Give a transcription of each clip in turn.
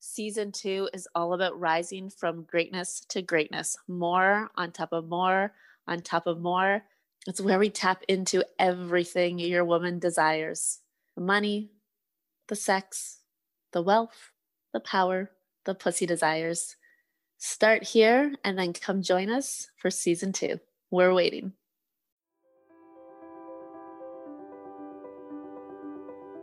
Season two is all about rising from greatness to greatness, more on top of more on top of more. It's where we tap into everything your woman desires the money, the sex, the wealth, the power, the pussy desires. Start here and then come join us for season two. We're waiting.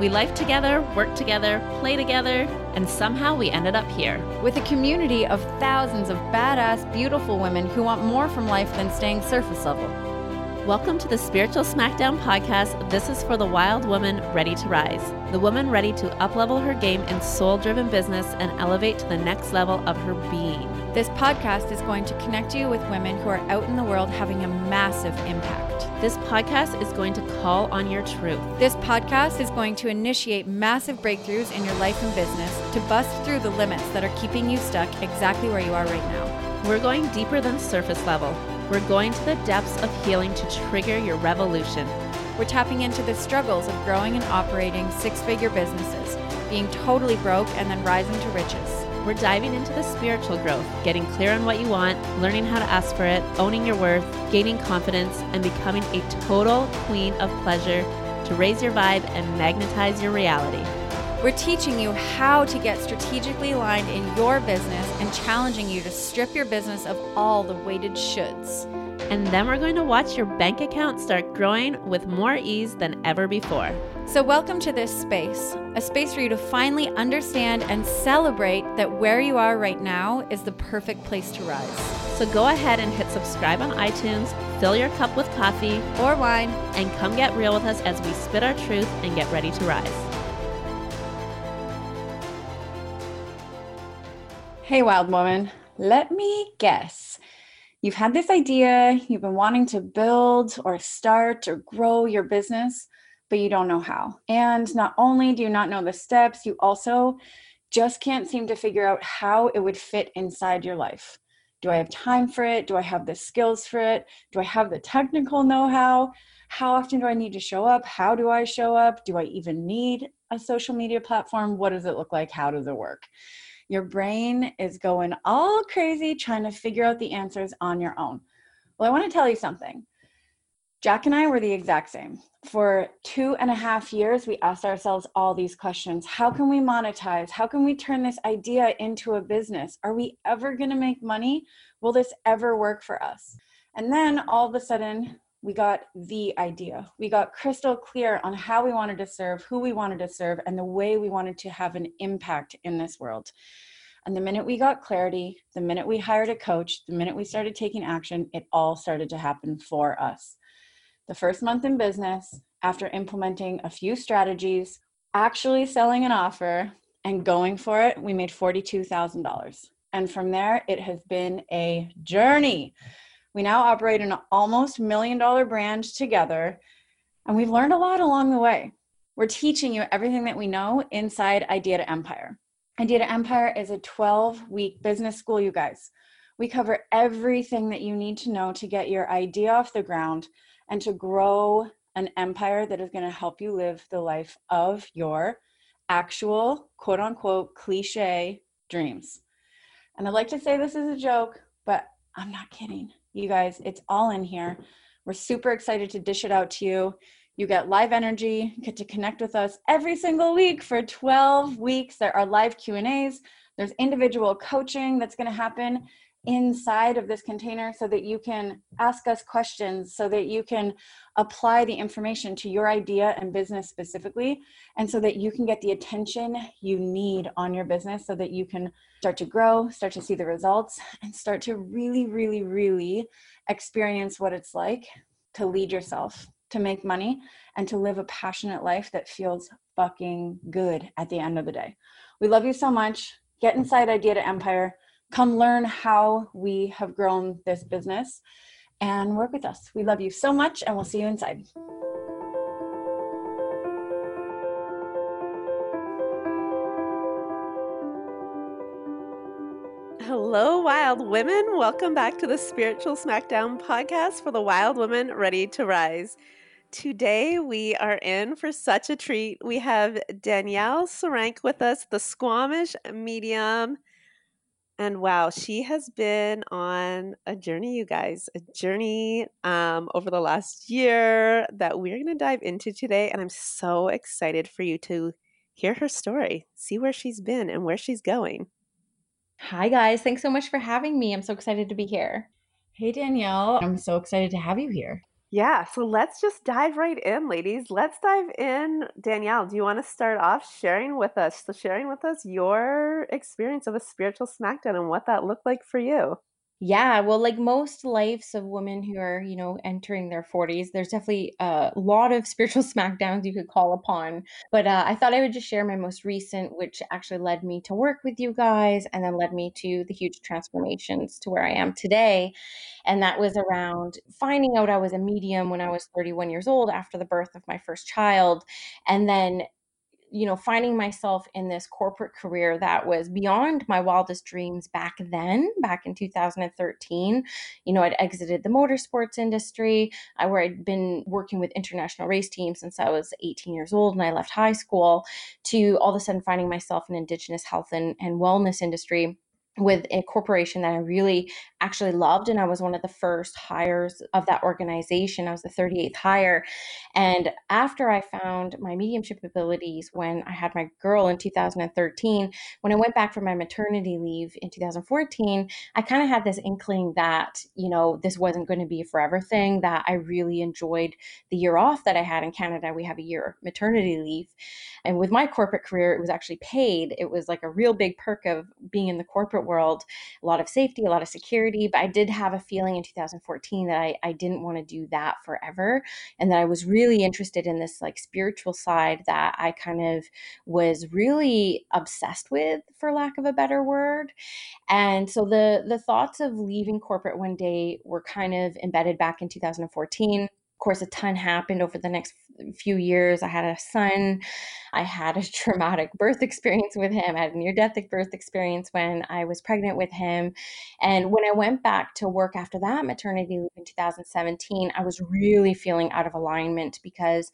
We life together, work together, play together, and somehow we ended up here. With a community of thousands of badass, beautiful women who want more from life than staying surface level. Welcome to the Spiritual Smackdown podcast. This is for the wild woman ready to rise, the woman ready to uplevel her game in soul driven business and elevate to the next level of her being. This podcast is going to connect you with women who are out in the world having a massive impact. This podcast is going to call on your truth. This podcast is going to initiate massive breakthroughs in your life and business to bust through the limits that are keeping you stuck exactly where you are right now. We're going deeper than surface level. We're going to the depths of healing to trigger your revolution. We're tapping into the struggles of growing and operating six figure businesses, being totally broke and then rising to riches. We're diving into the spiritual growth, getting clear on what you want, learning how to ask for it, owning your worth, gaining confidence, and becoming a total queen of pleasure to raise your vibe and magnetize your reality. We're teaching you how to get strategically aligned in your business and challenging you to strip your business of all the weighted shoulds. And then we're going to watch your bank account start growing with more ease than ever before. So, welcome to this space, a space for you to finally understand and celebrate that where you are right now is the perfect place to rise. So, go ahead and hit subscribe on iTunes, fill your cup with coffee or wine, and come get real with us as we spit our truth and get ready to rise. Hey, wild woman, let me guess. You've had this idea, you've been wanting to build or start or grow your business, but you don't know how. And not only do you not know the steps, you also just can't seem to figure out how it would fit inside your life. Do I have time for it? Do I have the skills for it? Do I have the technical know how? How often do I need to show up? How do I show up? Do I even need a social media platform? What does it look like? How does it work? Your brain is going all crazy trying to figure out the answers on your own. Well, I want to tell you something. Jack and I were the exact same. For two and a half years, we asked ourselves all these questions How can we monetize? How can we turn this idea into a business? Are we ever going to make money? Will this ever work for us? And then all of a sudden, we got the idea. We got crystal clear on how we wanted to serve, who we wanted to serve, and the way we wanted to have an impact in this world. And the minute we got clarity, the minute we hired a coach, the minute we started taking action, it all started to happen for us. The first month in business, after implementing a few strategies, actually selling an offer, and going for it, we made $42,000. And from there, it has been a journey. We now operate an almost million dollar brand together, and we've learned a lot along the way. We're teaching you everything that we know inside Idea to Empire. Idea to Empire is a 12 week business school, you guys. We cover everything that you need to know to get your idea off the ground and to grow an empire that is going to help you live the life of your actual quote unquote cliche dreams. And I'd like to say this is a joke, but I'm not kidding. You guys, it's all in here. We're super excited to dish it out to you. You get live energy, get to connect with us every single week for 12 weeks. There are live Q&As. There's individual coaching that's going to happen inside of this container so that you can ask us questions so that you can apply the information to your idea and business specifically and so that you can get the attention you need on your business so that you can start to grow start to see the results and start to really really really experience what it's like to lead yourself to make money and to live a passionate life that feels fucking good at the end of the day. We love you so much. Get inside idea to empire come learn how we have grown this business and work with us. We love you so much, and we'll see you inside. Hello, wild women. Welcome back to the Spiritual Smackdown podcast for the wild women ready to rise. Today, we are in for such a treat. We have Danielle Searancke with us, the Squamish medium and wow, she has been on a journey, you guys, a journey um, over the last year that we're going to dive into today. And I'm so excited for you to hear her story, see where she's been and where she's going. Hi, guys. Thanks so much for having me. I'm so excited to be here. Hey, Danielle. I'm so excited to have you here. Yeah, so let's just dive right in, ladies. Let's dive in. Danielle, do you want to start off sharing with us, sharing with us your experience of a spiritual smackdown and what that looked like for you? Yeah, well, like most lives of women who are, you know, entering their 40s, there's definitely a lot of spiritual smackdowns you could call upon. But uh, I thought I would just share my most recent, which actually led me to work with you guys and then led me to the huge transformations to where I am today. And that was around finding out I was a medium when I was 31 years old after the birth of my first child. And then you know, finding myself in this corporate career that was beyond my wildest dreams back then, back in 2013. You know, I'd exited the motorsports industry, I, where I'd been working with international race teams since I was 18 years old and I left high school, to all of a sudden finding myself in Indigenous health and, and wellness industry with a corporation that I really actually loved. And I was one of the first hires of that organization. I was the 38th hire. And after I found my mediumship abilities when I had my girl in 2013, when I went back for my maternity leave in 2014, I kind of had this inkling that, you know, this wasn't going to be a forever thing, that I really enjoyed the year off that I had in Canada. We have a year of maternity leave. And with my corporate career, it was actually paid. It was like a real big perk of being in the corporate world, a lot of safety, a lot of security. But I did have a feeling in 2014 that I, I didn't want to do that forever. And that I was really interested in this like spiritual side that I kind of was really obsessed with, for lack of a better word. And so the the thoughts of leaving corporate one day were kind of embedded back in 2014 course, a ton happened over the next few years. I had a son. I had a traumatic birth experience with him. I had a near death birth experience when I was pregnant with him. And when I went back to work after that maternity leave in 2017, I was really feeling out of alignment because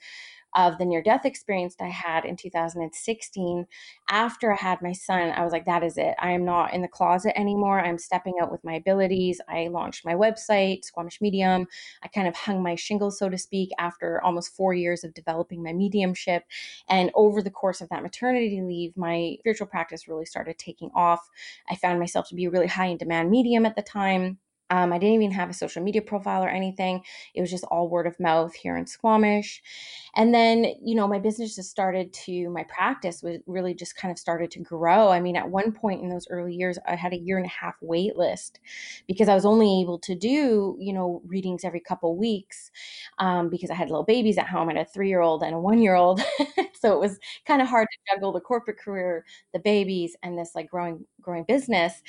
of the near death experience I had in 2016, after I had my son, I was like, that is it. I am not in the closet anymore. I'm stepping out with my abilities. I launched my website, Squamish Medium. I kind of hung my shingle, so to speak, after almost four years of developing my mediumship. And over the course of that maternity leave, my spiritual practice really started taking off. I found myself to be a really high in demand medium at the time um, I didn't even have a social media profile or anything. It was just all word of mouth here in Squamish. And then, you know, my business just started to, my practice was really just kind of started to grow. I mean, at one point in those early years, I had a year and a half wait list because I was only able to do, you know, readings every couple weeks um, because I had little babies at home. Had a three year old and a one year old. so it was kind of hard to juggle the corporate career, the babies, and this like growing, growing business.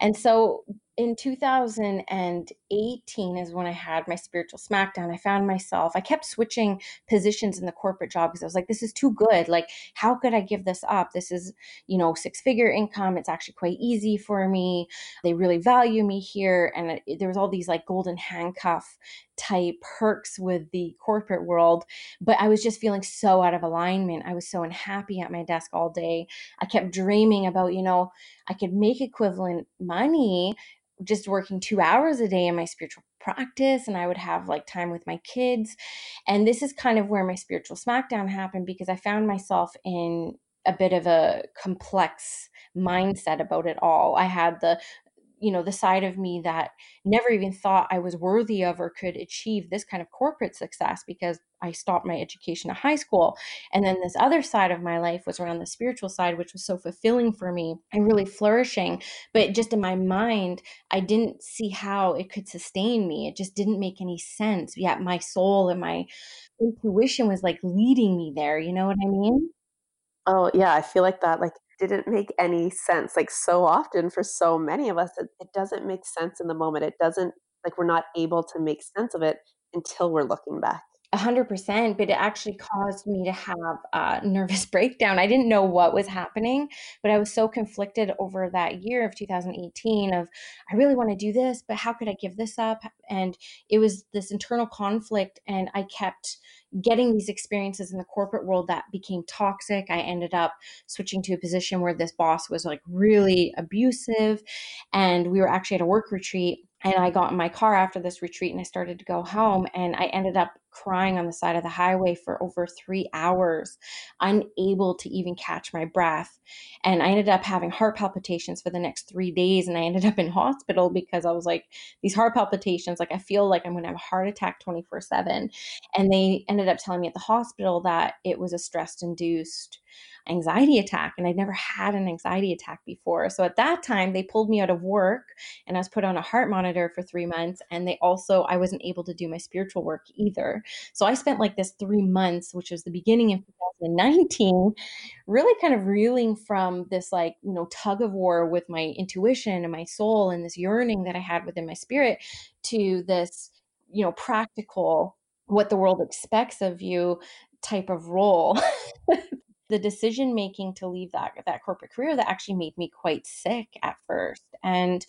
And so in 2018 is when I had my spiritual smackdown. I found myself, I kept switching positions in the corporate job because I was like, this is too good. Like, how could I give this up? This is, you know, six figure income. It's actually quite easy for me. They really value me here. And it, there was all these like golden handcuff type perks with the corporate world. But I was just feeling so out of alignment. I was so unhappy at my desk all day. I kept dreaming about, you know, I could make equivalent money just working two hours a day in my spiritual practice and I would have like time with my kids. And this is kind of where my spiritual smackdown happened because I found myself in a bit of a complex mindset about it all. I had the you know the side of me that never even thought i was worthy of or could achieve this kind of corporate success because i stopped my education at high school. And then this other side of my life was around the spiritual side which was so fulfilling for me and really flourishing. But just in my mind i didn't see how it could sustain me. It just didn't make any sense. Yet my soul and my intuition was like leading me there you know what i mean? Oh, yeah, I feel like that, like, didn't make any sense, like, so often for so many of us, it it doesn't make sense in the moment, it doesn't like, we're not able to make sense of it until we're looking back. 100%, but it actually mm-hmm. caused me to have a nervous breakdown. I didn't know what was happening, but I was so conflicted over that year of 2018 of I really want to do this, but how could I give this up? And it was this internal conflict and I kept getting these experiences in the corporate world that became toxic. I ended up switching to a position where this boss was like really abusive and we were actually at a work retreat and I got in my car after this retreat and I started to go home and I ended up crying on the side of the highway for over 3 hours unable to even catch my breath. And I ended up having heart palpitations for the next 3 days and I ended up in hospital because I was like these heart palpitations like I feel like I'm going to have a heart attack 24/7 and they ended up telling me at the hospital that it was a stress induced anxiety attack and I'd never had an anxiety attack before. So at that time they pulled me out of work and I was put on a heart monitor for 3 months and they also I wasn't able to do my spiritual work either. So I spent like this 3 months which was the beginning of 2019 really kind of reeling from this like, you know, tug of war with my intuition and my soul and this yearning that I had within my spirit to this, you know, practical what the world expects of you type of role the decision making to leave that that corporate career that actually made me quite sick at first. And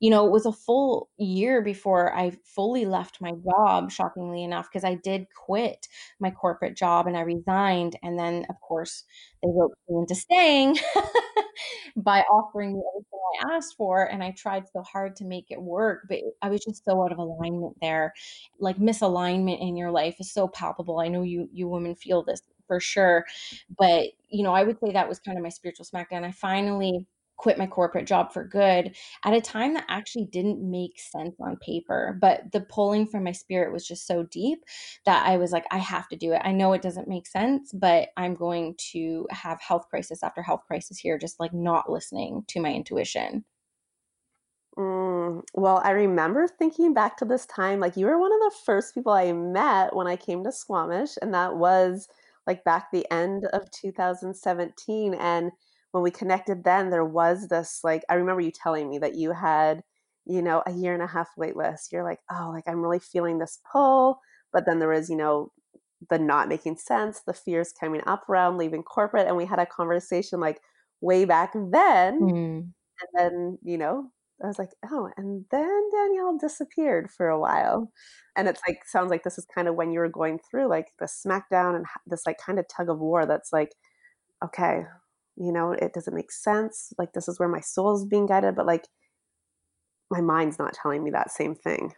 you know it was a full year before i fully left my job shockingly enough because i did quit my corporate job and i resigned. And then of course they roped me into staying by offering me everything i asked for and i tried so hard to make it work but i was just so out of alignment there. Like misalignment in your life is so palpable. I know you you women feel this for sure. But, you know, I would say that was kind of my spiritual smackdown. I finally quit my corporate job for good at a time that actually didn't make sense on paper. But the pulling from my spirit was just so deep that I was like, I have to do it. I know it doesn't make sense, but I'm going to have health crisis after health crisis here, just like not listening to my intuition. Mm, well, I remember thinking back to this time, like you were one of the first people I met when I came to Squamish, and that was like back the end of 2017 and when we connected then there was this like i remember you telling me that you had you know a year and a half wait list you're like oh like i'm really feeling this pull but then there was you know the not making sense the fears coming up around leaving corporate and we had a conversation like way back then mm. and then you know I was like, oh, and then Danielle disappeared for a while. And it's like, sounds like this is kind of when you were going through like the smackdown and this like kind of tug of war that's like, okay, you know, it doesn't make sense. Like, this is where my soul is being guided, but like, my mind's not telling me that same thing.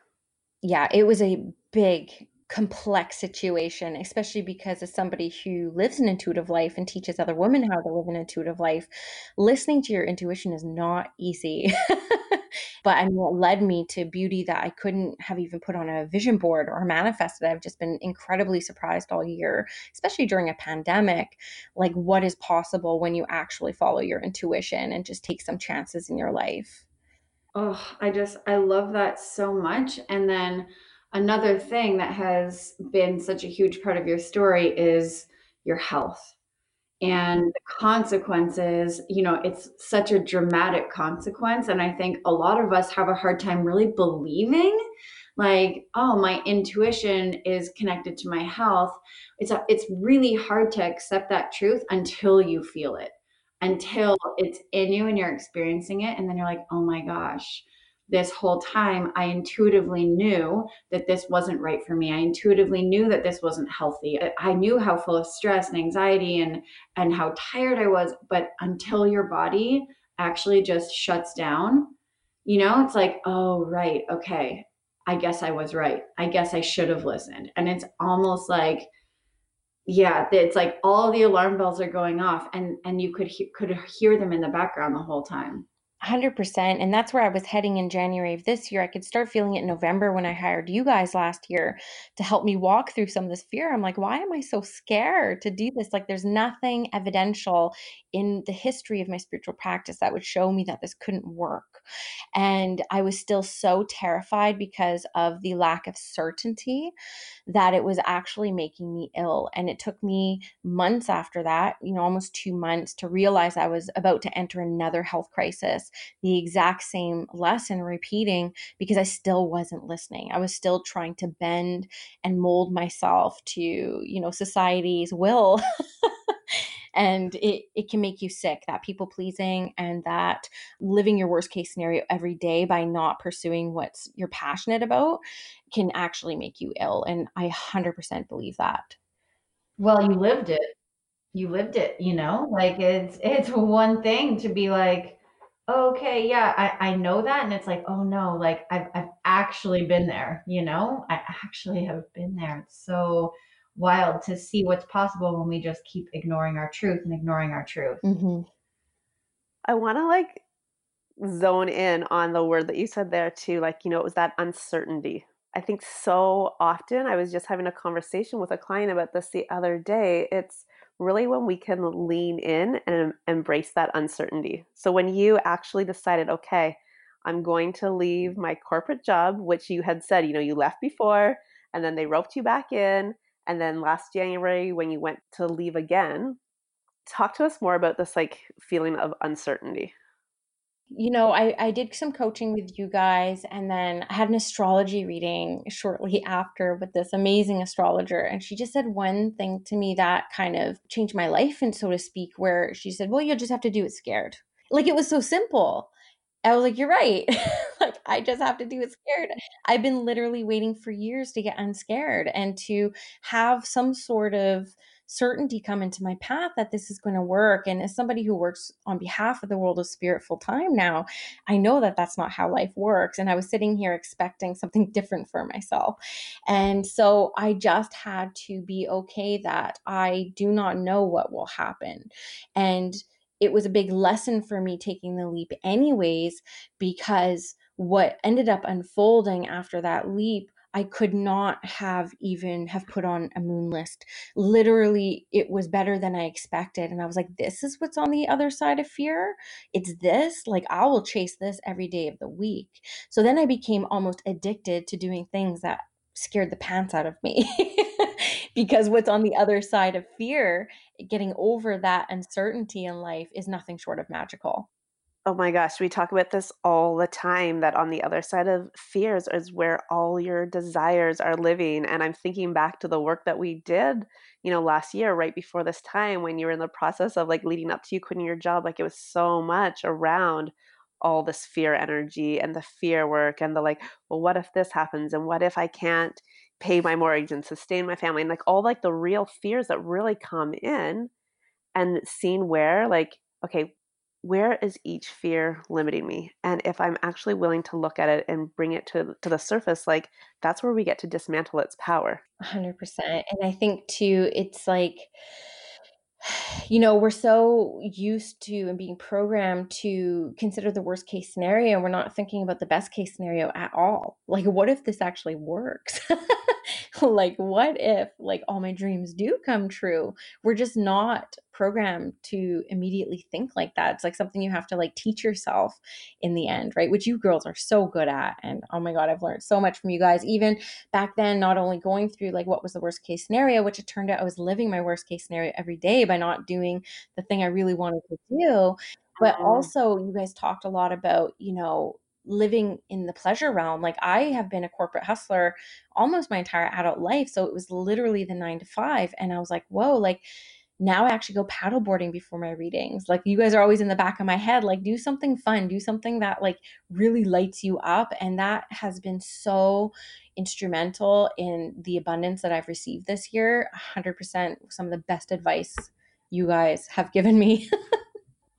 Yeah, it was a big complex situation, especially because as somebody who lives an intuitive life and teaches other women how to live an intuitive life, listening to your intuition is not easy. but I mean, led me to beauty that I couldn't have even put on a vision board or manifested. I've just been incredibly surprised all year, especially during a pandemic, like what is possible when you actually follow your intuition and just take some chances in your life. Oh, I just, I love that so much. And then, another thing that has been such a huge part of your story is your health and the consequences you know it's such a dramatic consequence. And i think a lot of us have a hard time really believing like oh my intuition is connected to my health. It's a, it's really hard to accept that truth until you feel it until it's in you and you're experiencing it. And then you're like oh my gosh this whole time, I intuitively knew that this wasn't right for me. I intuitively knew that this wasn't healthy. I knew how full of stress and anxiety and and how tired I was, but until your body actually just shuts down, you know, it's like, "Oh, right. Okay. I guess I was right. I guess I should have listened. And it's almost like, yeah, it's like all the alarm bells are going off, and and you could he- could hear them in the background the whole time. 100% and that's where i was heading in january of this year. I could start feeling it in november when i hired you guys last year to help me walk through some of this fear. I'm like why am i so scared to do this? Like there's nothing evidential in the history of my spiritual practice that would show me that this couldn't work and i was still so terrified because of the lack of certainty that it was actually making me ill and it took me months after that you know almost 2 months to realize i was about to enter another health crisis the exact same lesson repeating because I still wasn't listening. I was still trying to bend and mold myself to, you know, society's will. and it, it can make you sick that people pleasing and that living your worst case scenario every day by not pursuing what you're passionate about can actually make you ill and i 100% believe that well you lived it you lived it you know like it's it's one thing to be like okay, yeah, I, I know that. And it's like, oh no, like I've, I've actually been there, you know, I actually have been there. It's so wild to see what's possible when we just keep ignoring our truth and ignoring our truth. Mm-hmm. I want to like zone in on the word that you said there too. Like, you know, it was that uncertainty. I think so often, I was just having a conversation with a client about this the other day. It's, really when we can lean in and embrace that uncertainty. So when you actually decided, okay, I'm going to leave my corporate job, which you had said, you know, you left before and then they roped you back in. And then last January, when you went to leave again, talk to us more about this like feeling of uncertainty you know, I, I did some coaching with you guys and then I had an astrology reading shortly after with this amazing astrologer. And she just said one thing to me that kind of changed my life, and so to speak, where she said, Well, you'll just have to do it scared. Like it was so simple. I was like, You're right. like I just have to do it scared. I've been literally waiting for years to get unscared and to have some sort of certainty come into my path that this is going to work. And as somebody who works on behalf of the world of spirit full time now, I know that that's not how life works. And I was sitting here expecting something different for myself. And so I just had to be okay that I do not know what will happen. And it was a big lesson for me taking the leap, anyways, because what ended up unfolding after that leap I could not have even have put on a moon list. Literally, it was better than I expected. And I was like, this is what's on the other side of fear. It's this. Like, I will chase this every day of the week. So then I became almost addicted to doing things that scared the pants out of me. because what's on the other side of fear, getting over that uncertainty in life is nothing short of magical. Oh my gosh, we talk about this all the time that on the other side of fears is where all your desires are living. And I'm thinking back to the work that we did, you know, last year, right before this time, when you were in the process of like leading up to you quitting your job. Like it was so much around all this fear energy and the fear work and the like, well, what if this happens? And what if I can't pay my mortgage and sustain my family? And like all like the real fears that really come in and seeing where, like, okay, where is each fear limiting me? And if i'm actually willing to look at it and bring it to, to the surface like that's where we get to dismantle its power. 100% and i think too it's like you know we're so used to and being programmed to consider the worst case scenario we're not thinking about the best case scenario at all. Like what if this actually works like what if like all my dreams do come true? We're just not programmed to immediately think like that. It's like something you have to like teach yourself in the end right? Which you girls are so good at and oh my god i've learned so much from you guys. Even back then not only going through like what was the worst case scenario which it turned out i was living my worst case scenario every day by not doing the thing i really wanted to do but also you guys talked a lot about you know living in the pleasure realm. Like I have been a corporate hustler almost my entire adult life. So it was literally the nine to five. And I was like, whoa, like now I actually go paddleboarding before my readings. Like you guys are always in the back of my head, like do something fun, do something that like really lights you up. And that has been so instrumental in the abundance that I've received this year. 100% some of the best advice you guys have given me.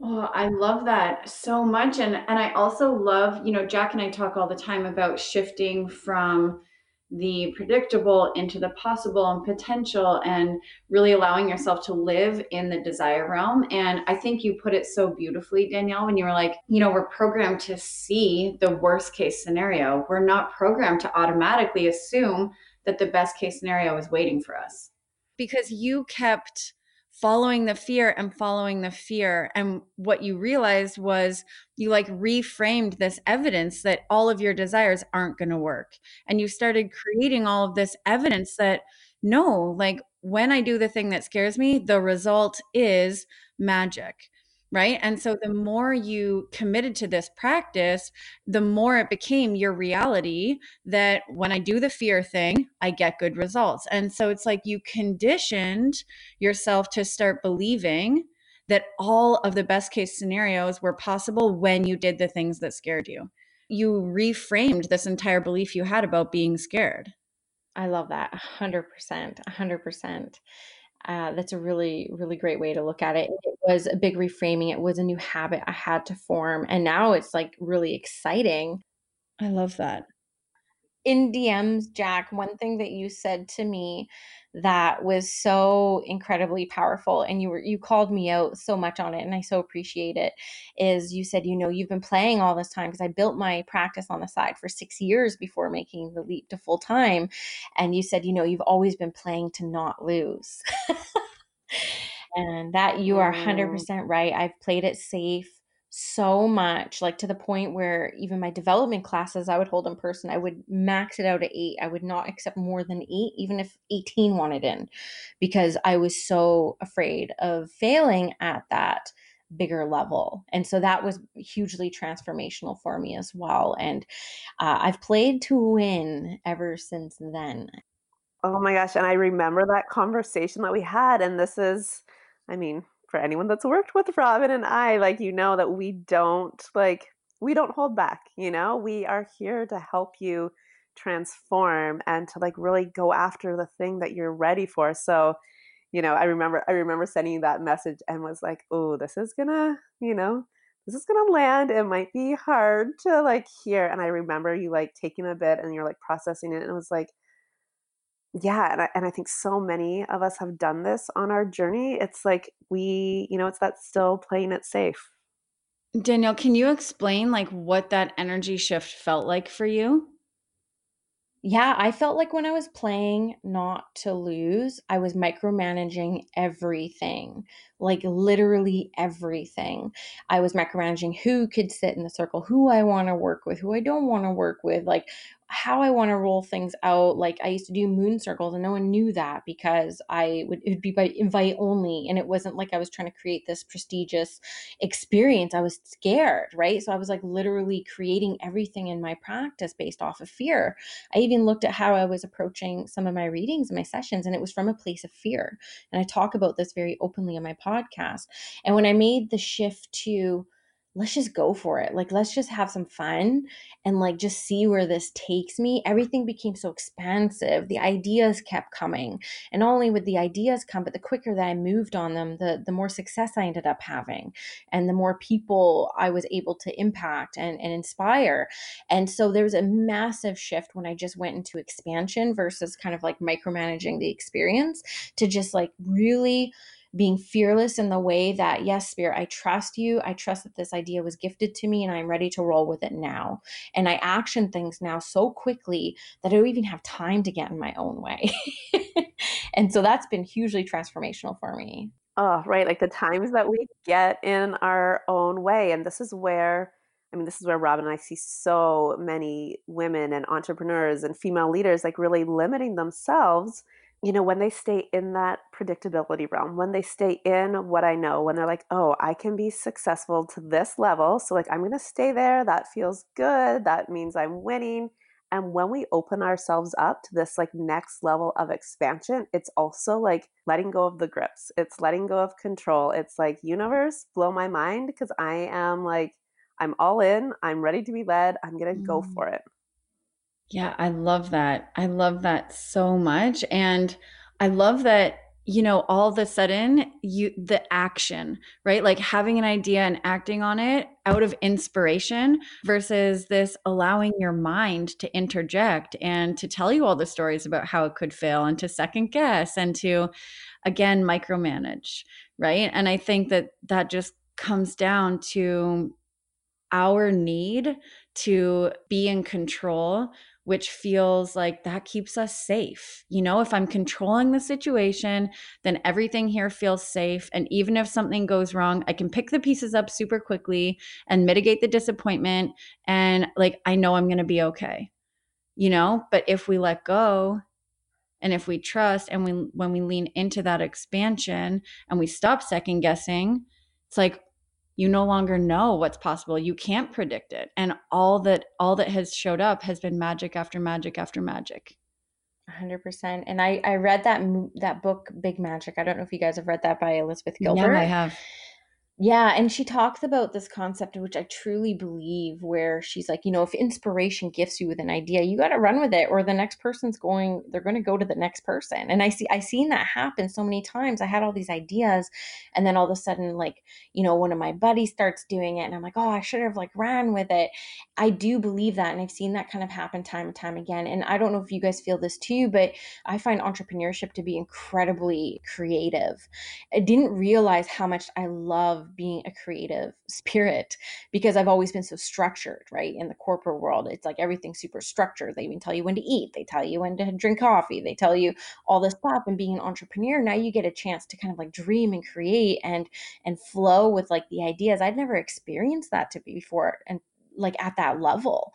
Oh, I love that so much. And and I also love, you know, Jack and I talk all the time about shifting from the predictable into the possible and potential and really allowing yourself to live in the desire realm. And I think you put it so beautifully, Danielle, when you were like, you know, we're programmed to see the worst case scenario. We're not programmed to automatically assume that the best case scenario is waiting for us. Because you kept following the fear and following the fear. And what you realized was you like reframed this evidence that all of your desires aren't going to work. And you started creating all of this evidence that no like when i do the thing that scares me the result is magic right? And so the more you committed to this practice, the more it became your reality that when I do the fear thing, I get good results. And so it's like you conditioned yourself to start believing that all of the best case scenarios were possible when you did the things that scared you. You reframed this entire belief you had about being scared. I love that. 100%. 100%. Uh, that's a really, really great way to look at it. It was a big reframing. It was a new habit I had to form. And now it's like really exciting. I love that in DMs, Jack, one thing that you said to me that was so incredibly powerful and you were you called me out so much on it and I so appreciate it is you said you know you've been playing all this time because I built my practice on the side for 6 years before making the leap to full time and you said you know you've always been playing to not lose. And that you are 100% right I've played it safe so much like to the point where even my development classes i would hold in person i would max it out at eight i would not accept more than eight even if 18 wanted in because i was so afraid of failing at that bigger level. And so that was hugely transformational for me as well. And uh, i've played to win ever since then. Oh my gosh and i remember that conversation that we had and this is i mean for anyone that's worked with Robin and I, like you know that we don't like we don't hold back, you know? We are here to help you transform and to like really go after the thing that you're ready for. So, you know, I remember I remember sending that message and was like, "Oh, this is to, you know, this is to land. It might be hard to like hear." And I remember you like taking a bit and you're like processing it and it was like yeah and I, and I think so many of us have done this on our journey it's like we you know it's that still playing it safe danielle can you explain like what that energy shift felt like for you yeah, I felt like when I was playing not to lose, I was micromanaging everything, like literally everything. I was micromanaging who could sit in the circle, who I want to work with, who I don't want to work with, like how I want to roll things out. Like I used to do moon circles and no one knew that because I would it would be by invite only and it wasn't like I was trying to create this prestigious experience. I was scared, right? So I was like literally creating everything in my practice based off of fear. I even looked at how I was approaching some of my readings and my sessions and it was from a place of fear. And I talk about this very openly on my podcast. And when I made the shift to let's just go for it. Like, let's just have some fun and like just see where this takes me. Everything became so expansive. The ideas kept coming. And not only would the ideas come, but the quicker that I moved on them, the, the more success I ended up having and the more people I was able to impact and, and inspire. And so there was a massive shift when I just went into expansion versus kind of like micromanaging the experience to just like really being fearless in the way that, yes, Spirit, I trust you. I trust that this idea was gifted to me and I'm ready to roll with it now. And I action things now so quickly that I don't even have time to get in my own way. and so that's been hugely transformational for me. Oh, right. Like the times that we get in our own way. And this is where, I mean, this is where Robin and I see so many women and entrepreneurs and female leaders like really limiting themselves you know, when they stay in that predictability realm, when they stay in what I know, when they're like, oh, I can be successful to this level. So, like, I'm going to stay there. That feels good. That means I'm winning. And when we open ourselves up to this like next level of expansion, it's also like letting go of the grips. It's letting go of control. It's like, universe, blow my mind because I am like, I'm all in. I'm ready to be led. I'm going to mm. go for it. Yeah, I love that. I love that so much. And I love that you know all of a sudden you the action right like having an idea and acting on it out of inspiration versus this allowing your mind to interject and to tell you all the stories about how it could fail and to second guess and to again micromanage right and i think that that just comes down to our need to be in control which feels like that keeps us safe. You know, if I'm controlling the situation, then everything here feels safe. And even if something goes wrong, I can pick the pieces up super quickly and mitigate the disappointment. And like, I know I'm going to be okay, you know? But if we let go, and if we trust and we when we lean into that expansion and we stop second guessing it's like you no longer know what's possible. You can't predict it. And all that all that has showed up has been magic after magic after magic. 100% and i i read that that book big magic. I don't know if you guys have read that by elizabeth gilbert yeah i have yeah, and she talks about this concept, which I truly believe, where she's like, you know, if inspiration gifts you with an idea, you got to run with it, or the next person's going, they're going to go to the next person. And I see, I seen that happen so many times. I had all these ideas, and then all of a sudden, like, you know, one of my buddies starts doing it, and I'm like, oh, I should have like ran with it. I do believe that, and I've seen that kind of happen time and time again. And I don't know if you guys feel this too, but I find entrepreneurship to be incredibly creative. I didn't realize how much I love being a creative spirit because I've always been so structured, right? In the corporate world, it's like everything's super structured. They even tell you when to eat, they tell you when to drink coffee, they tell you all this stuff. And being an entrepreneur, now you get a chance to kind of like dream and create and and flow with like the ideas. I'd never experienced that to be before and like at that level.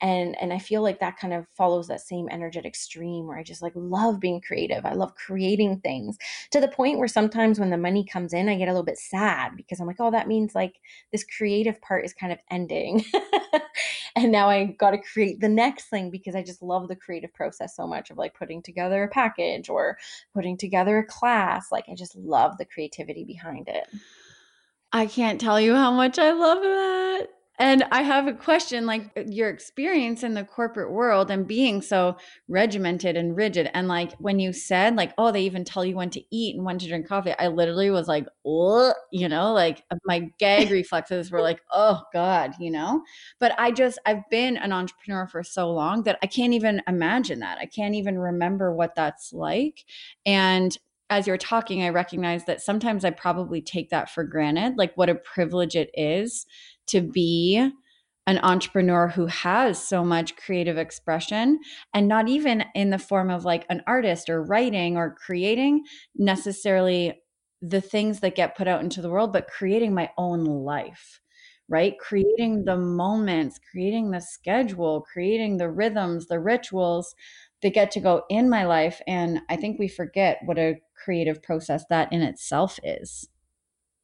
And and i feel like that kind of follows that same energetic stream where i just like love being creative. I love creating things to the point where sometimes when the money comes in i get a little bit sad because i'm like oh that means like this creative part is kind of ending. And now i got to create the next thing because i just love the creative process so much of like putting together a package or putting together a class. Like i just love the creativity behind it. I can't tell you how much I love that. And I have a question like uh, your experience in the corporate world and being so regimented and rigid. And like when you said, like, oh, they even tell you when to eat and when to drink coffee, I literally was like, oh, you know, like uh, my gag reflexes were like, oh God, you know? But I just, I've been an entrepreneur for so long that I can't even imagine that. I can't even remember what that's like. And as you're talking, I recognize that sometimes I probably take that for granted, like what a privilege it is to be an entrepreneur who has so much creative expression and not even in the form of like an artist or writing or creating necessarily the things that get put out into the world, but creating my own life, right? Creating the moments, creating the schedule, creating the rhythms, the rituals that get to go in my life. And I think we forget what a creative process that in itself is.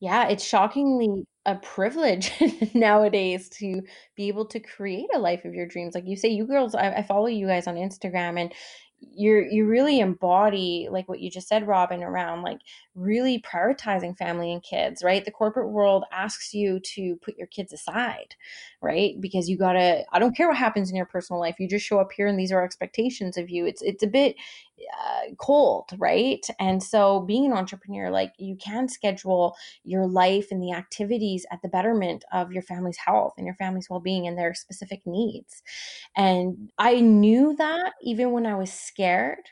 Yeah, it's shockingly a privilege nowadays to be able to create a life of your dreams. Like you say, you girls, I, I follow you guys on Instagram and you're you really embody like what you just said robin around like really prioritizing family and kids right the corporate world asks you to put your kids aside right because you gotta i don't care what happens in your personal life you just show up here and these are expectations of you it's it's a bit uh, cold right and so being an entrepreneur like you can schedule your life and the activities at the betterment of your family's health and your family's well-being and their specific needs and i knew that even when i was scared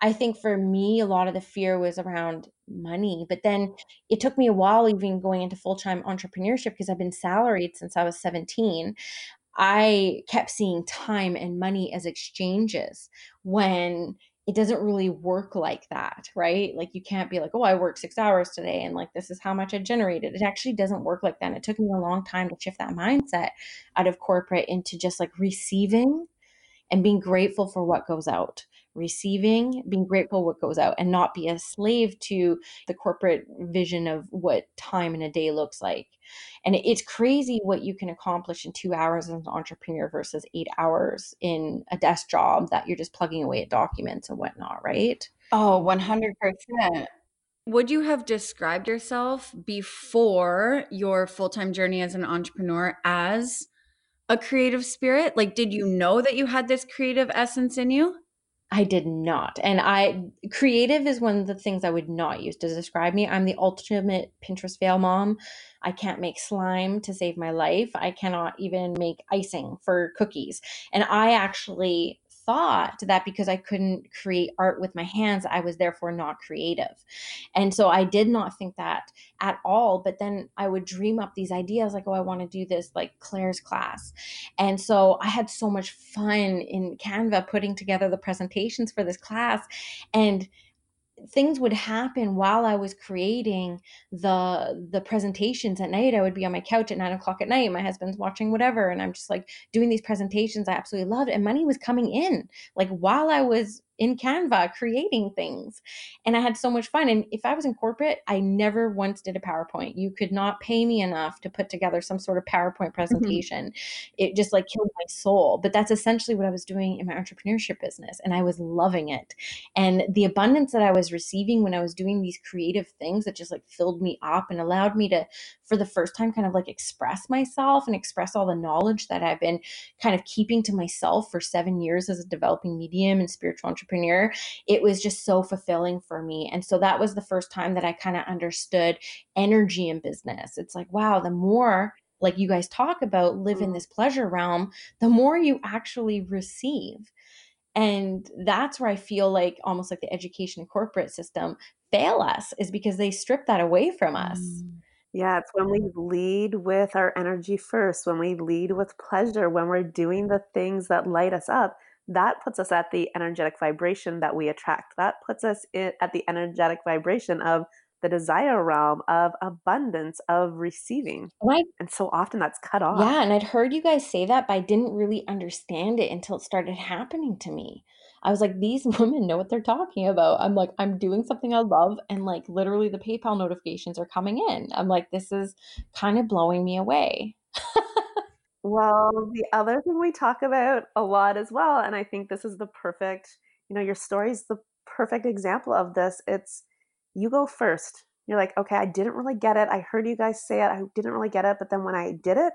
I think for me, a lot of the fear was around money. But then it took me a while, even going into full time entrepreneurship, because I've been salaried since I was 17. I kept seeing time and money as exchanges when it doesn't really work like that, right? Like you can't be like, oh, I worked six hours today and like this is how much I generated. It actually doesn't work like that. And it took me a long time to shift that mindset out of corporate into just like receiving and being grateful for what goes out receiving, being grateful what goes out, and not be a slave to the corporate vision of what time in a day looks like. And it's crazy what you can accomplish in two hours as an entrepreneur versus eight hours in a desk job that you're just plugging away at documents and whatnot, right? Oh, 100%. Would you have described yourself before your full time journey as an entrepreneur as a creative spirit? Like, did you know that you had this creative essence in you? I did not. And I creative is one of the things I would not use to describe me. I'm the ultimate Pinterest fail mom. I can't make slime to save my life. I cannot even make icing for cookies. And I actually thought that because I couldn't create art with my hands, I was therefore not creative. And so I did not think that at all. But then I would dream up these ideas like, oh, I want to do this like Claire's class. And so I had so much fun in Canva putting together the presentations for this class. And things would happen while I was creating the the presentations at night. I would be on my couch at nine o'clock at night. My husband's watching whatever, and I'm just like doing these presentations. I absolutely loved, and money was coming in like while I was in Canva creating things. And I had so much fun. And if I was in corporate, I never once did a PowerPoint. You could not pay me enough to put together some sort of PowerPoint mm-hmm. presentation. Mm-hmm. It just like killed my soul. But that's essentially what I was doing in my entrepreneurship business. And I was loving it. And the abundance that I was receiving when I was doing these creative things that just like filled me up and allowed me to, for the first time, kind of like express myself and express all the knowledge that I've been kind of keeping to myself for seven years as a developing medium and spiritual entrepreneur entrepreneur, it was just so fulfilling for me. And so that was the first time that I kind of understood energy in business. It's like, wow, the more like you guys talk about live in mm-hmm. this pleasure realm, the more you actually receive. And that's where I feel like almost like the education and corporate system fail us is because they strip that away from us. Mm. Yeah, it's when we lead with our energy first, when we lead with pleasure, when we're doing the things that light us up that puts us at the energetic vibration that we attract. That puts us in, at the energetic vibration of the desire realm of abundance of receiving. Right. And so often that's cut off. Yeah. And I'd heard you guys say that, but I didn't really understand it until it started happening to me. I was like, these women know what they're talking about. I'm like, I'm doing something I love, and like literally the PayPal notifications are coming in. I'm like, this is kind of blowing me away. Well, the other thing we talk about a lot as well, and I think this is the perfect, you know, your story is the perfect example of this. It's you go first. You're like, okay, I didn't really get it. I heard you guys say it. I didn't really get it. But then when I did it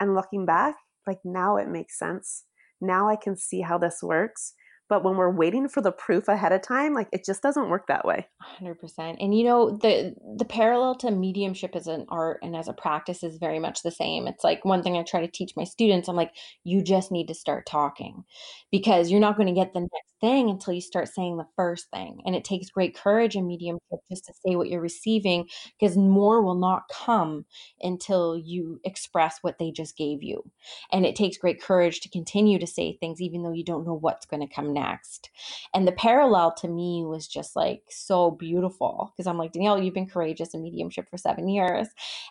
and looking back, like now it makes sense. Now I can see how this works. But when we're waiting for the proof ahead of time, like it just doesn't work that way. 100%. And you know, the the parallel to mediumship as an art and as a practice is very much the same. It's like one thing I try to teach my students, I'm like, you just need to start talking because you're not going to get the next thing until you start saying the first thing. And it takes great courage in mediumship just to say what you're receiving because more will not come until you express what they just gave you. And it takes great courage to continue to say things even though you don't know what's going to come next. And the parallel to me was just like so beautiful because I'm like, Danielle, you've been courageous in mediumship for seven years.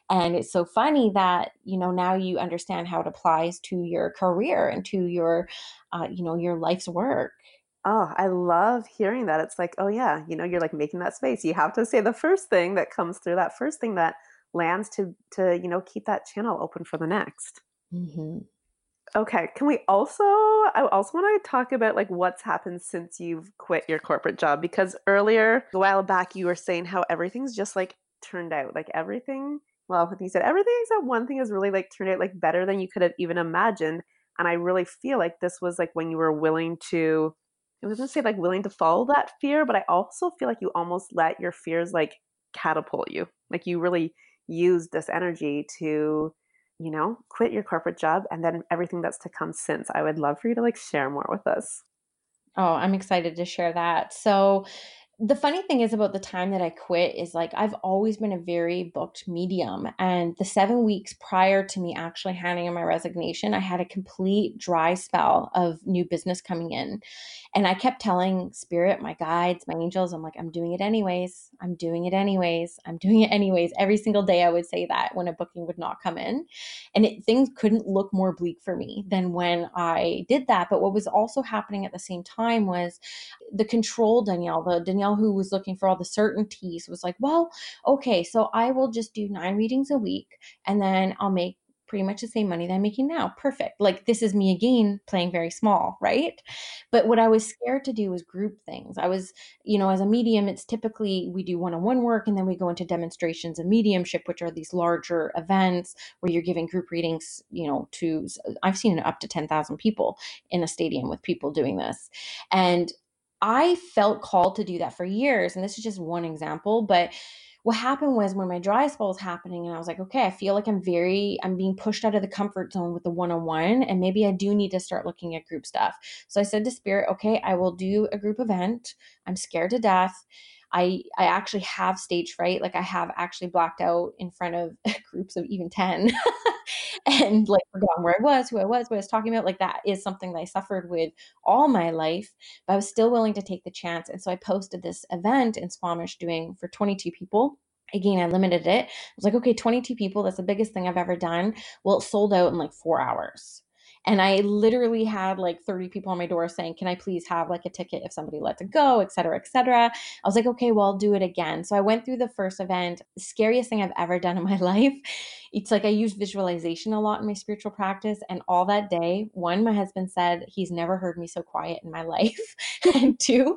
And it's so funny that, you know, now you understand how it applies to your career and to your, uh, you know, your life's work. Oh, I love hearing that. It's like, oh yeah, you know, you're like making that space. You have to say the first thing that comes through, that first thing that lands to to you know keep that channel open for the next. Mm-hmm. Okay, can we also? I also want to talk about like what's happened since you've quit your corporate job because earlier a while back you were saying how everything's just like turned out, like everything. Well, you said everything except one thing has really like turned out like better than you could have even imagined, and I really feel like this was like when you were willing to I was gonna say like willing to follow that fear, but I also feel like you almost let your fears like catapult you. Like you really used this energy to, you know, quit your corporate job and then everything that's to come since. I would love for you to like share more with us. Oh, I'm excited to share that. So the funny thing is about the time that I quit is like I've always been a very booked medium. And the seven weeks prior to me actually handing in my resignation, I had a complete dry spell of new business coming in. And I kept telling spirit, my guides, my angels, I'm like, I'm doing it anyways. I'm doing it anyways. I'm doing it anyways. Every single day I would say that when a booking would not come in. And it, things couldn't look more bleak for me than when I did that. But what was also happening at the same time was the control Danielle, the Danielle who was looking for all the certainties was like, well, okay, so I will just do nine readings a week and then I'll make pretty much the same money that I'm making now. Perfect. Like this is me again playing very small, right? But what I was scared to do was group things. I was, you know, as a medium, it's typically we do one on one work and then we go into demonstrations of mediumship, which are these larger events where you're giving group readings, you know, to, I've seen up to 10,000 people in a stadium with people doing this. And I felt called to do that for years. And this is just one example, but what happened was when my dry spell was happening and I was like, okay, I feel like I'm very, I'm being pushed out of the comfort zone with the one on one. And maybe I do need to start looking at group stuff. So I said to Spirit, okay, I will do a group event. I'm scared to death. I I actually have stage fright. Like I have actually blacked out in front of groups of even 10 and like forgotten where I was, who I was, what I was talking about. Like that is something that I suffered with all my life, but I was still willing to take the chance. And so I posted this event in Squamish doing for 22 people again i limited it i was like okay 22 people that's the biggest thing i've ever done well it sold out in like four hours and I literally had like 30 people on my door saying, Can I please have like a ticket if somebody lets it go, et cetera, et cetera. I was like, Okay, well, I'll do it again. So I went through the first event, scariest thing I've ever done in my life. It's like I use visualization a lot in my spiritual practice. And all that day, one, my husband said he's never heard me so quiet in my life. and two,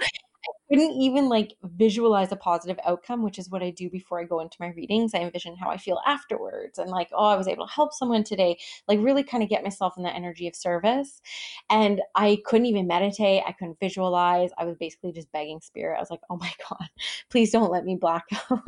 couldn't even like visualize a positive outcome, which is what I do before I go into my readings. I envision how I feel afterwards and like, oh, I was able to help someone today, like really kind of get myself in that energy of service. And I couldn't even meditate. I couldn't visualize. I was basically just begging spirit. I was like, oh my God, please don't let me black out.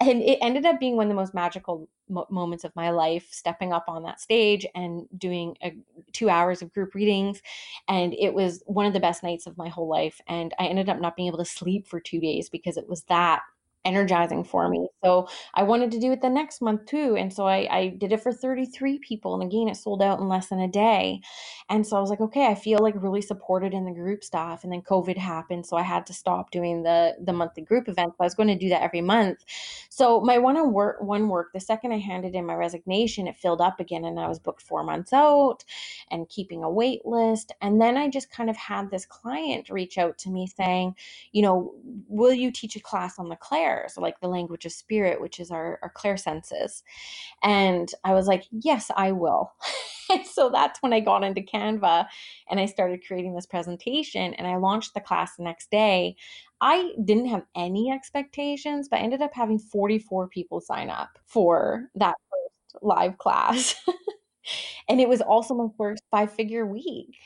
and it ended up being one of the most magical mo- moments of my life, stepping up on that stage and doing a, two hours of group readings. And it was one of the best nights of my whole life. And I ended up not being being able to sleep for two days because it was that energizing for me. So I wanted to do it the next month too. And so I, I did it for 33 people. And again, it sold out in less than a day. And so I was like, okay, I feel like really supported in the group stuff. And then COVID happened. So I had to stop doing the, the monthly group events. I was going to do that every month. So my one on work, one work, the second I handed in my resignation, it filled up again. And I was booked four months out and keeping a wait list. And then I just kind of had this client reach out to me saying, you know, will you teach a class on the Claire? So like the language of spirit, which is our, our clair senses. And I was like, yes, I will. so that's when I got into Canva and I started creating this presentation and I launched the class the next day. I didn't have any expectations, but I ended up having 44 people sign up for that first live class. and it was also my first five figure week,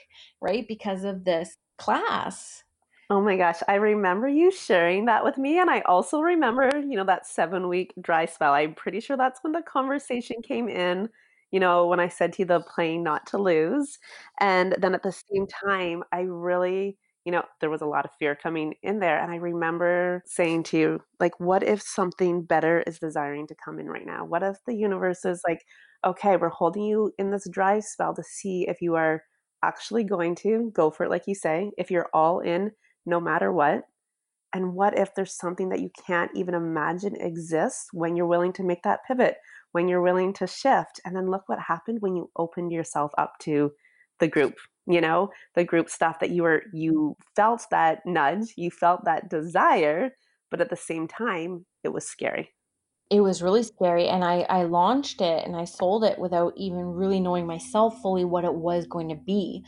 right? Because of this class. Oh my gosh, I remember you sharing that with me. And I also remember, you know, that seven week dry spell. I'm pretty sure that's when the conversation came in, you know, when I said to you the playing not to lose. And then at the same time, I really, you know, there was a lot of fear coming in there. And I remember saying to you, like, what if something better is desiring to come in right now? What if the universe is like, okay, we're holding you in this dry spell to see if you are actually going to go for it, like you say, if you're all in no matter what? And what if there's something that you can't even imagine exists when you're willing to make that pivot, when you're willing to shift? And then look what happened when you opened yourself up to the group, you know, the group stuff that you were, you felt that nudge, you felt that desire, but at the same time, it was scary it was really scary and I, I launched it and i sold it without even really knowing myself fully what it was going to be.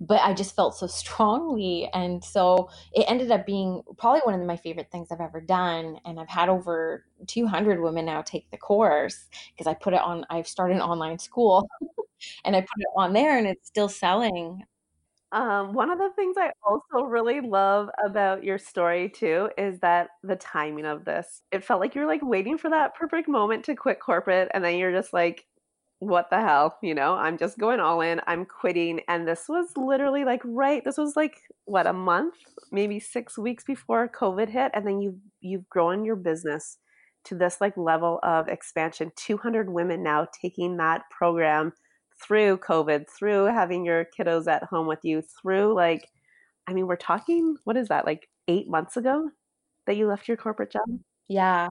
But i just felt so strongly and so it ended up being probably one of my favorite things i've ever done and i've had over 200 women now take the course because i put it on i've started an online school and i put it on there and it's still selling um, one of the things I also really love about your story too is that the timing of this. It felt like you were like waiting for that perfect moment to quit corporate, and then you're just like, what the hell? You know, I'm just going all in, I'm quitting. And this was literally like right, this was like what, a month, maybe six weeks before COVID hit. And then you've you've grown your business to this like level of expansion. 200 women now taking that program through COVID, through having your kiddos at home with you, through like, I mean, we're talking, what is that, like eight months ago that you left your corporate job? Mm-hmm. Yeah.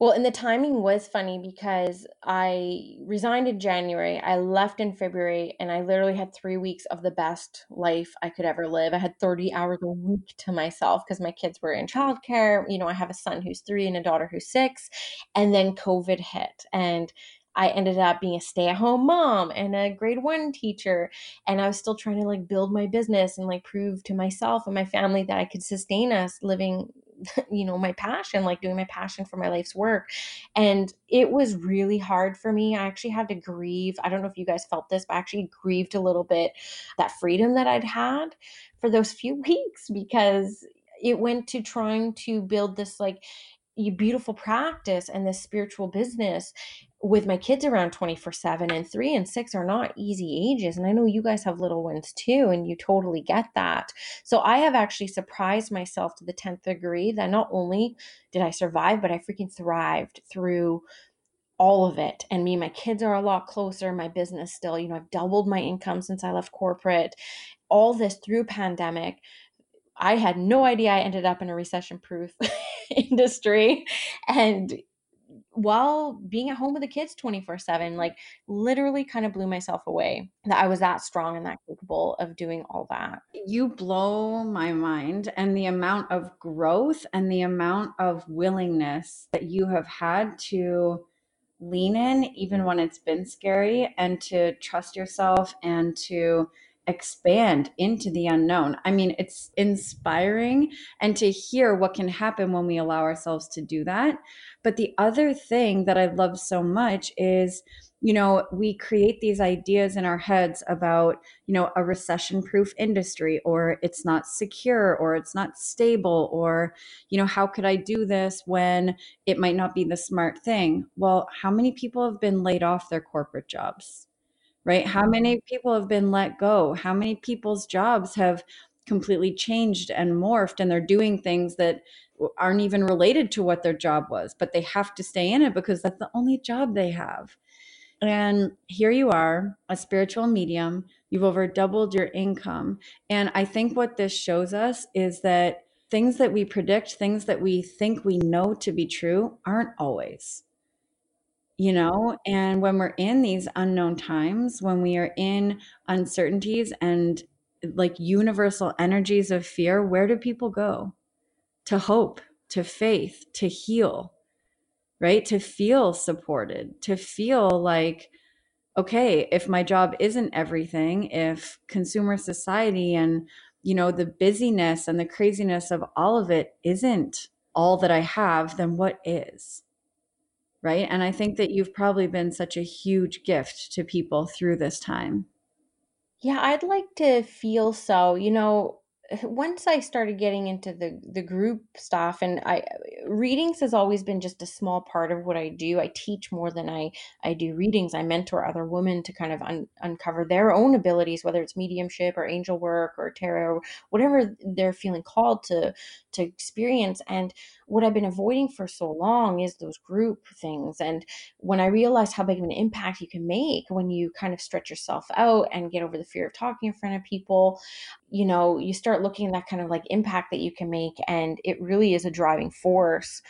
Well, and the timing was funny because I resigned in January. I left in February, and I literally had three weeks of the best life I could ever live. I had 30 hours a week to myself because my kids were in childcare. You know, I have a son who's three and a daughter who's six. And then COVID hit. And I ended up being a stay at home mom and a grade one teacher. And I was still trying to like build my business and like prove to myself and my family that I could sustain us living you know my passion like doing my passion for my life's work and it was really hard for me i actually had to grieve i don't know if you guys felt this but i actually grieved a little bit that freedom that i'd had for those few weeks because it went to trying to build this like beautiful practice and this spiritual business with my kids around 24 7 and three and six are not easy ages and i know you guys have little ones too and you totally get that. So i have actually surprised myself to the 10th degree that not only did i survive but i freaking thrived through all of it. And me and my kids are a lot closer my business still you know i've doubled my income since i left corporate. All this through pandemic I had no idea I ended up in a recession proof industry. And while being at home with the kids 24 7, like literally kind of blew myself away that I was that strong and that capable of doing all that. You blow my mind and the amount of growth and the amount of willingness that you have had to lean in, even when it's been scary, and to trust yourself and to expand into the unknown. I mean, it's inspiring and to hear what can happen when we allow ourselves to do that. But the other thing that I love so much is, you know, we create these ideas in our heads about, you know, a recession proof industry or it's not secure or it's not stable or, you know, how could I do this when it might not be the smart thing? Well, how many people have been laid off their corporate jobs? Right? How mm-hmm. many people have been let go? How many people's jobs have completely changed and morphed and they're doing things that aren't even related to what their job was, but they have to stay in it because that's the only job they have. And here you are, a spiritual medium. You've over doubled your income. And I think what this shows us is that things that we predict, things that we think we know to be true, aren't always you know and when we're in these unknown times when we are in uncertainties and like universal energies of fear where do people go? To hope to faith to heal right? To feel supported to feel like okay if my job isn't everything if consumer society and you know the busyness and the craziness of all of it isn't all that i have then what is right? And I think that you've probably been such a huge gift to people through this time. Yeah, I'd like to feel so. You know, eh, once I started getting into the the group stuff and I eh, readings has always been just a small part of what I do. I teach more than I I do readings. I mentor other women to kind of un, uncover their own abilities whether it's mediumship or angel work or tarot whatever they're feeling called to to experience and what I've been avoiding for so long is those group things and when I realized how big of an impact you can make when you kind of stretch yourself out and get over the fear of talking in front of people, you know, you start looking at that kind of like impact that you can make and it really is a driving force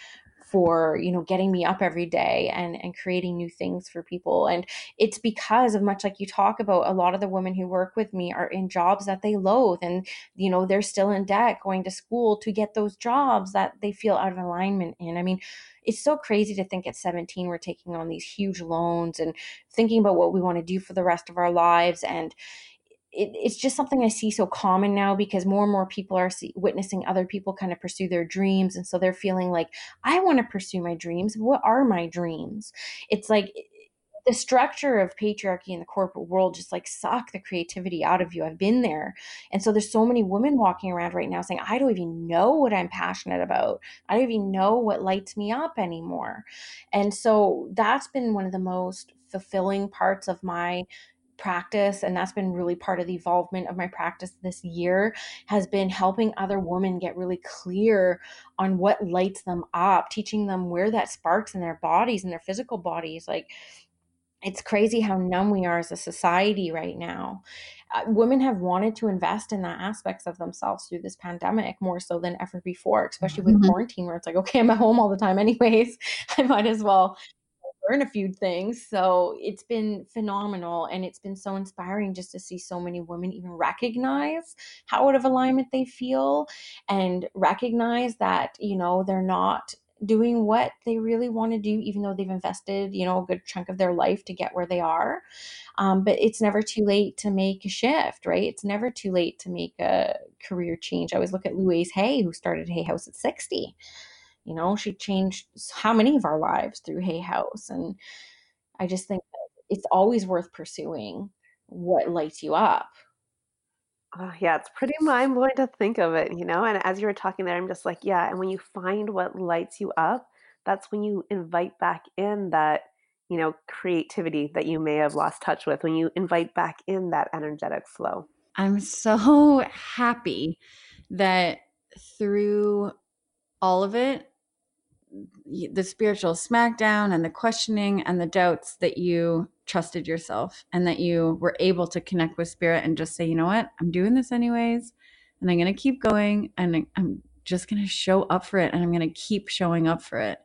for you know getting me up every day and and creating new things for people. And it's because of much like you talk about a lot of the women who work with me are in jobs that they loathe and you know they're still in debt going to school to get those jobs that they feel out of alignment in. I mean it's so crazy to think at 17 we're taking on these huge loans and thinking about what we want to do for the rest of our lives and it, it's just something I see so common now because more and more people are see, witnessing other people kind of pursue their dreams. And so they're feeling like, I want to pursue my dreams. What are my dreams? It's like the structure of patriarchy in the corporate world just like suck the creativity out of you. I've been there. And so there's so many women walking around right now saying, I don't even know what I'm passionate about. I don't even know what lights me up anymore. And so that's been one of the most fulfilling parts of my practice and that's been really part of the involvement of my practice this year has been helping other women get really clear on what lights them up teaching them where that sparks in their bodies and their physical bodies like it's crazy how numb we are as a society right now uh, women have wanted to invest in that aspects of themselves through this pandemic more so than ever before especially with mm-hmm. quarantine where it's like okay i'm at home all the time anyways i might as well learn a few things. So it's been phenomenal and it's been so inspiring just to see so many women even recognize how out of alignment they feel and recognize that, you know, they're not doing what they really want to do, even though they've invested, you know, a good chunk of their life to get where they are. Um, but it's never too late to make a shift, right? It's never too late to make a career change. I always look at Louise Hay, who started Hay House at 60 you know, she changed how many of our lives through Hay House. And I just think it's always worth pursuing what lights you up. Oh, yeah, it's pretty mind blowing to think of it, you know? And as you were talking there, I'm just like, yeah. And when you find what lights you up, that's when you invite back in that, you know, creativity that you may have lost touch with, when you invite back in that energetic flow. I'm so happy that through all of it, the spiritual smackdown and the questioning and the doubts that you trusted yourself and that you were able to connect with spirit and just say, you know what, I'm doing this anyways, and I'm going to keep going and I'm just going to show up for it and I'm going to keep showing up for it.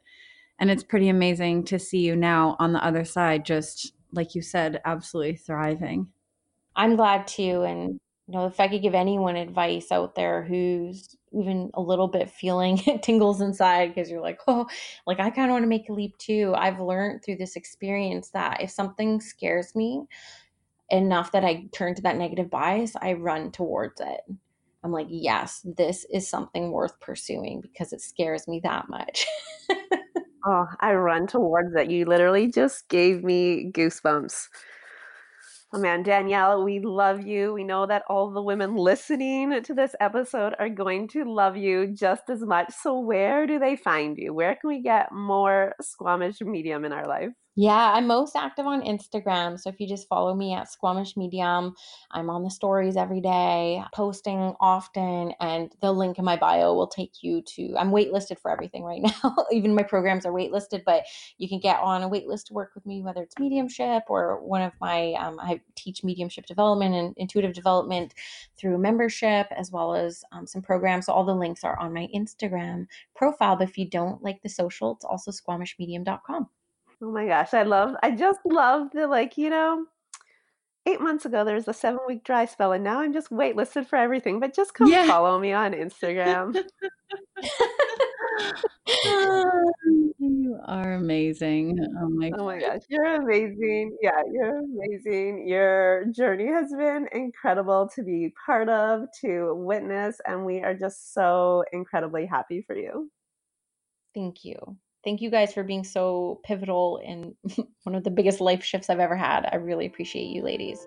And it's pretty amazing to see you now on the other side, just like you said, absolutely thriving. I'm glad too. And you know, if I could give anyone advice out there who's even a little bit feeling tingles inside because you're like, oh, like I kind of want to make a leap too. I've learned through this experience that if something scares me enough that I turn to that negative bias, I run towards it. I'm like, yes, this is something worth pursuing because it scares me that much. oh, I run towards it. You literally just gave me goosebumps. Oh man, Danielle, we love you. We know that all the women listening to this episode are going to love you just as much. So, where do they find you? Where can we get more Squamish medium in our life? Yeah, I'm most active on Instagram. So if you just follow me at Squamish Medium, I'm on the stories every day, posting often, and the link in my bio will take you to. I'm waitlisted for everything right now. Even my programs are waitlisted, but you can get on a waitlist to work with me, whether it's mediumship or one of my. Um, I teach mediumship development and intuitive development through membership, as well as um, some programs. So all the links are on my Instagram profile. But if you don't like the social, it's also squamishmedium.com. Oh my gosh, I love I just love the like, you know, eight months ago there was a seven week dry spell and now I'm just waitlisted for everything. But just come yeah. follow me on Instagram. you are amazing. Oh my, oh my gosh, you're amazing. Yeah, you're amazing. Your journey has been incredible to be part of, to witness, and we are just so incredibly happy for you. Thank you thank you guys for being so pivotal in one of the biggest life shifts I've ever had. I really appreciate you, ladies.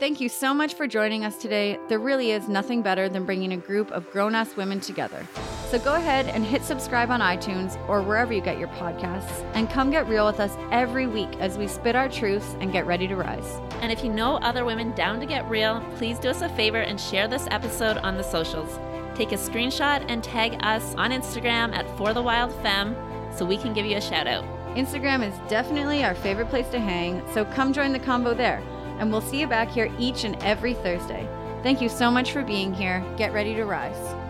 Thank you so much for joining us today. There really is nothing better than bringing a group of grown ass women together. So go ahead and hit subscribe on iTunes or wherever you get your podcasts and come get real with us every week as we spit our truths and get ready to rise. And if you know other women down to get real, please do us a favor and share this episode on the socials. Take a screenshot and tag us on Instagram at For the Wild Femme so we can give you a shout out. Instagram is definitely our favorite place to hang, so come join the combo there. And we'll see you back here each and every Thursday. Thank you so much for being here. Get ready to rise.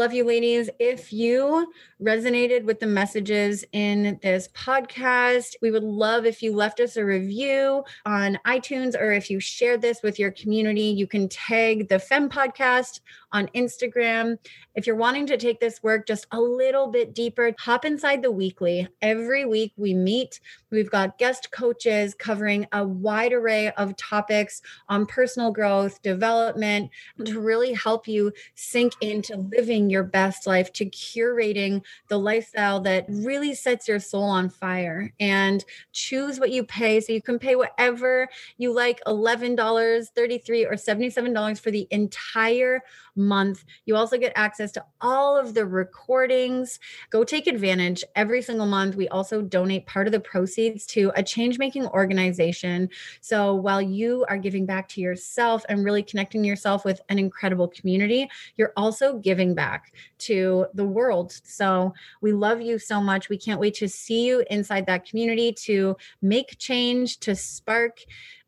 Love you, ladies. If you resonated with the messages in this podcast, we would love if you left us a review on iTunes or if you shared this with your community. You can tag the Femme podcast on Instagram. If you're wanting to take this work just a little bit deeper, hop inside the weekly. Every week we meet. We've got guest coaches covering a wide array of topics on personal growth, development, to really help you sink into living your best life, to curating the lifestyle that really sets your soul on fire and choose what you pay. So you can pay whatever you like $11, 33, or $77 for the entire month. You also get access to all of the recordings. Go take advantage every single month. We also donate part of the proceeds to a change making organization. So while you are giving back to yourself and really connecting yourself with an incredible community, you're also giving back to the world. So we love you so much. We can't wait to see you inside that community to make change, to spark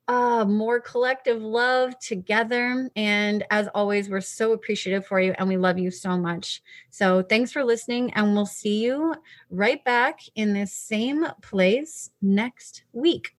uh, more collective love together. And as always, we're so appreciative for you and we love you so much. So thanks for listening, and we'll see you right back in this same place next week.